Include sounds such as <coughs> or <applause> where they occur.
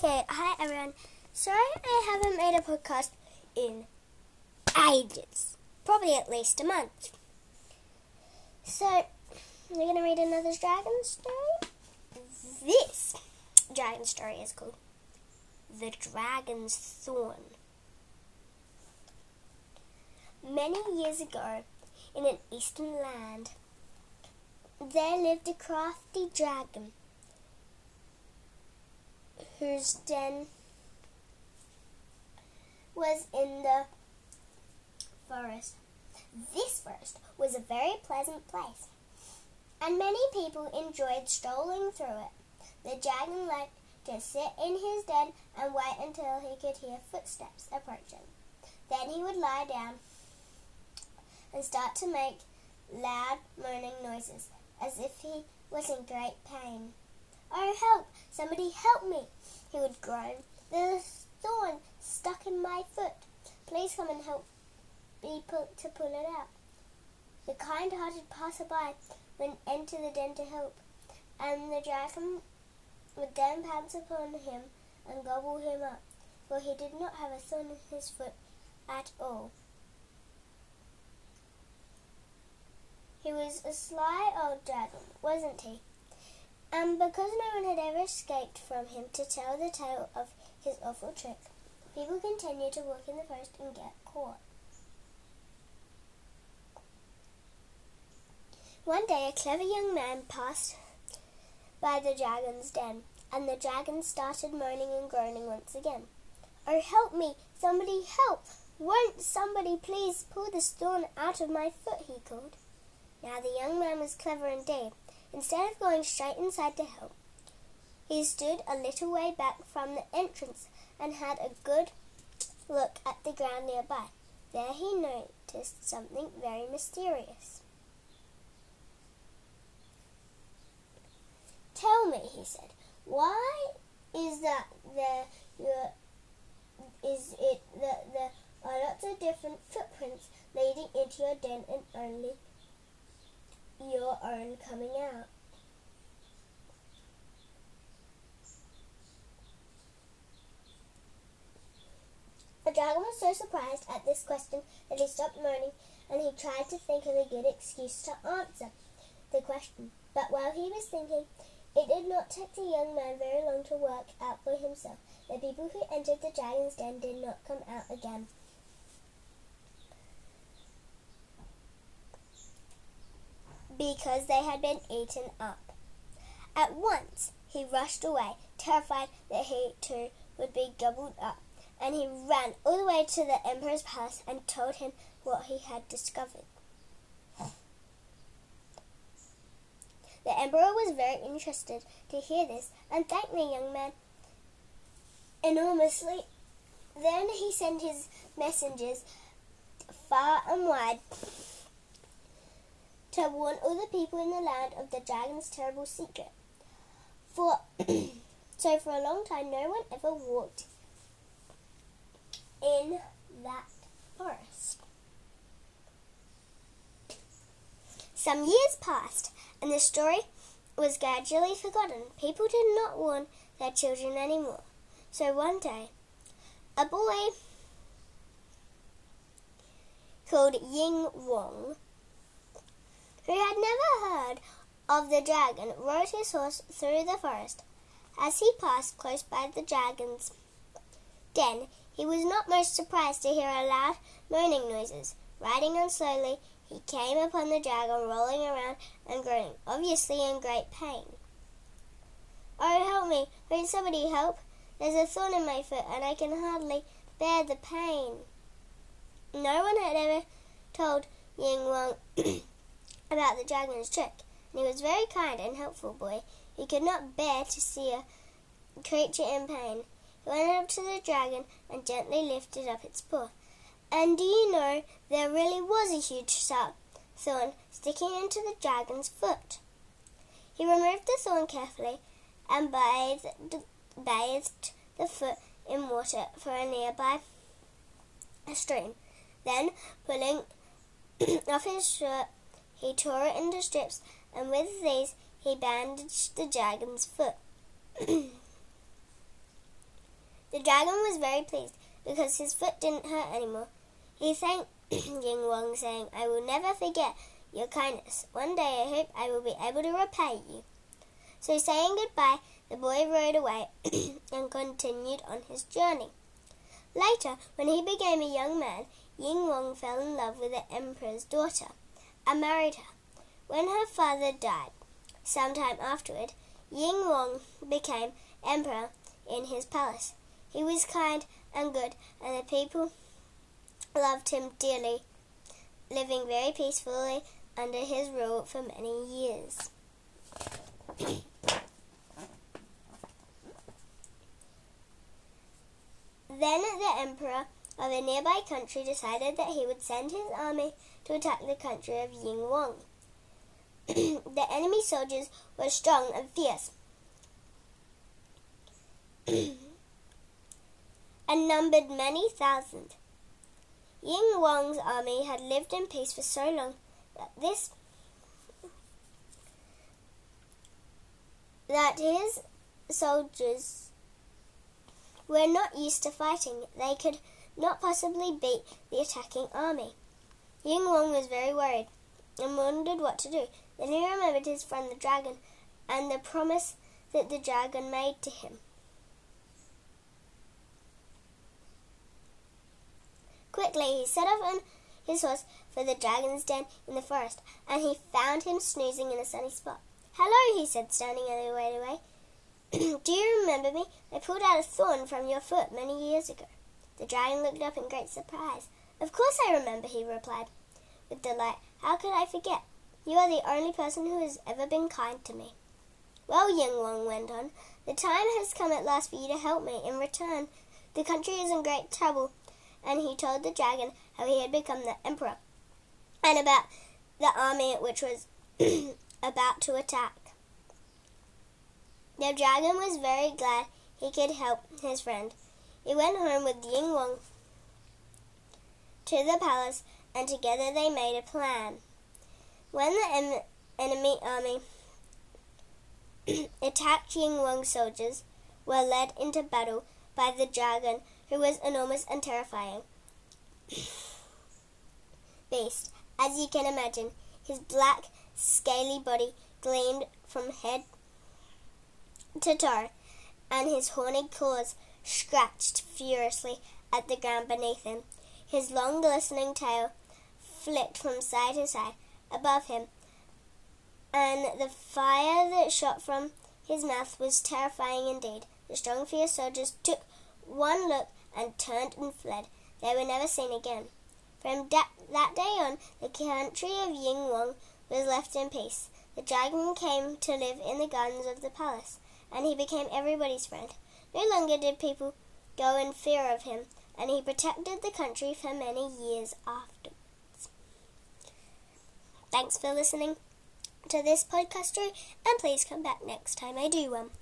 Okay, hi everyone. Sorry I haven't made a podcast in ages. Probably at least a month. So, we're going to read another dragon story. This dragon story is called The Dragon's Thorn. Many years ago, in an eastern land, there lived a crafty dragon whose den was in the forest. This forest was a very pleasant place, and many people enjoyed strolling through it. The dragon liked to sit in his den and wait until he could hear footsteps approaching. Then he would lie down and start to make loud moaning noises as if he was in great pain. Oh, help! Somebody help me! He would groan. There's a thorn stuck in my foot. Please come and help me to pull it out. The kind-hearted passerby went into the den to help, and the dragon would then pounce upon him and gobble him up, for he did not have a thorn in his foot at all. He was a sly old dragon, wasn't he? And because no one had ever escaped from him to tell the tale of his awful trick, people continued to walk in the forest and get caught. One day, a clever young man passed by the dragon's den, and the dragon started moaning and groaning once again. Oh, help me! Somebody help! Won't somebody please pull this thorn out of my foot? he called. Now the young man was clever indeed. Instead of going straight inside to help, he stood a little way back from the entrance and had a good look at the ground nearby. There he noticed something very mysterious. Tell me, he said, why is that there your, is it that there are lots of different footprints leading into your den and only own coming out. The dragon was so surprised at this question that he stopped moaning and he tried to think of a good excuse to answer the question. But while he was thinking, it did not take the young man very long to work out for himself. The people who entered the dragon's den did not come out again. Because they had been eaten up. At once he rushed away, terrified that he too would be gobbled up, and he ran all the way to the emperor's palace and told him what he had discovered. The emperor was very interested to hear this and thanked the young man enormously. Then he sent his messengers far and wide to warn all the people in the land of the dragon's terrible secret. For <clears throat> so for a long time no one ever walked in that forest. Some years passed, and the story was gradually forgotten. People did not warn their children anymore. So one day, a boy called Ying Wang who had never heard of the dragon, rode his horse through the forest. As he passed close by the dragon's den, he was not much surprised to hear a loud moaning noises. Riding on slowly, he came upon the dragon rolling around and groaning, obviously in great pain. Oh, help me! Won't somebody help? There's a thorn in my foot, and I can hardly bear the pain. No one had ever told Ying Wang <clears throat> about the dragon's trick, and he was a very kind and helpful boy. He could not bear to see a creature in pain. He went up to the dragon and gently lifted up its paw. And do you know, there really was a huge sharp thorn sticking into the dragon's foot. He removed the thorn carefully and bathed, bathed the foot in water for a nearby stream. Then, pulling <clears throat> off his shirt, he tore it into strips, and with these he bandaged the dragon's foot. <clears throat> The dragon was very pleased because his foot didn't hurt anymore. He thanked <clears throat> Ying Wang, saying, I will never forget your kindness. One day I hope I will be able to repay you. So saying goodbye, the boy rode away <clears throat> and continued on his journey. Later, when he became a young man, Ying Wang fell in love with the emperor's daughter and married her. When her father died, some time afterward, Ying Wang became emperor in his palace. He was kind and good, and the people loved him dearly, living very peacefully under his rule for many years. <coughs> then the emperor of a nearby country decided that he would send his army to attack the country of Ying Wang. <clears throat> the enemy soldiers were strong and fierce. <clears throat> and numbered many thousand. Ying Wang's army had lived in peace for so long that this that his soldiers were not used to fighting. They could not possibly beat the attacking army. Ying Wang was very worried and wondered what to do. Then he remembered his friend the dragon and the promise that the dragon made to him. Quickly he set off on his horse for the dragon's den in the forest, and he found him snoozing in a sunny spot. Hello, he said, standing a little way away. <clears throat> Do you remember me? I pulled out a thorn from your foot many years ago. The dragon looked up in great surprise. Of course I remember, he replied with delight. How could I forget? You are the only person who has ever been kind to me. Well, Ying Wang went on, the time has come at last for you to help me. In return, the country is in great trouble, and he told the dragon how he had become the emperor and about the army which was <clears throat> about to attack. The dragon was very glad he could help his friend. He went home with Ying Wang to the palace, and together they made a plan. When the em- enemy army <clears throat> attacked Ying Wang's soldiers, were led into battle by the dragon, who was enormous and terrifying <clears throat> beast. As you can imagine, his black, scaly body gleamed from head to toe, and his horny claws scratched furiously at the ground beneath him. His long, glistening tail flicked from side to side above him, and the fire that shot from his mouth was terrifying indeed. The strong, fierce soldiers took one look and turned and fled. They were never seen again. From da- that day on, the country of Ying Wang was left in peace. The dragon came to live in the gardens of the palace, and he became everybody's friend. No longer did people go in fear of him, and he protected the country for many years afterwards. Thanks for listening to this podcast story, and please come back next time I do one.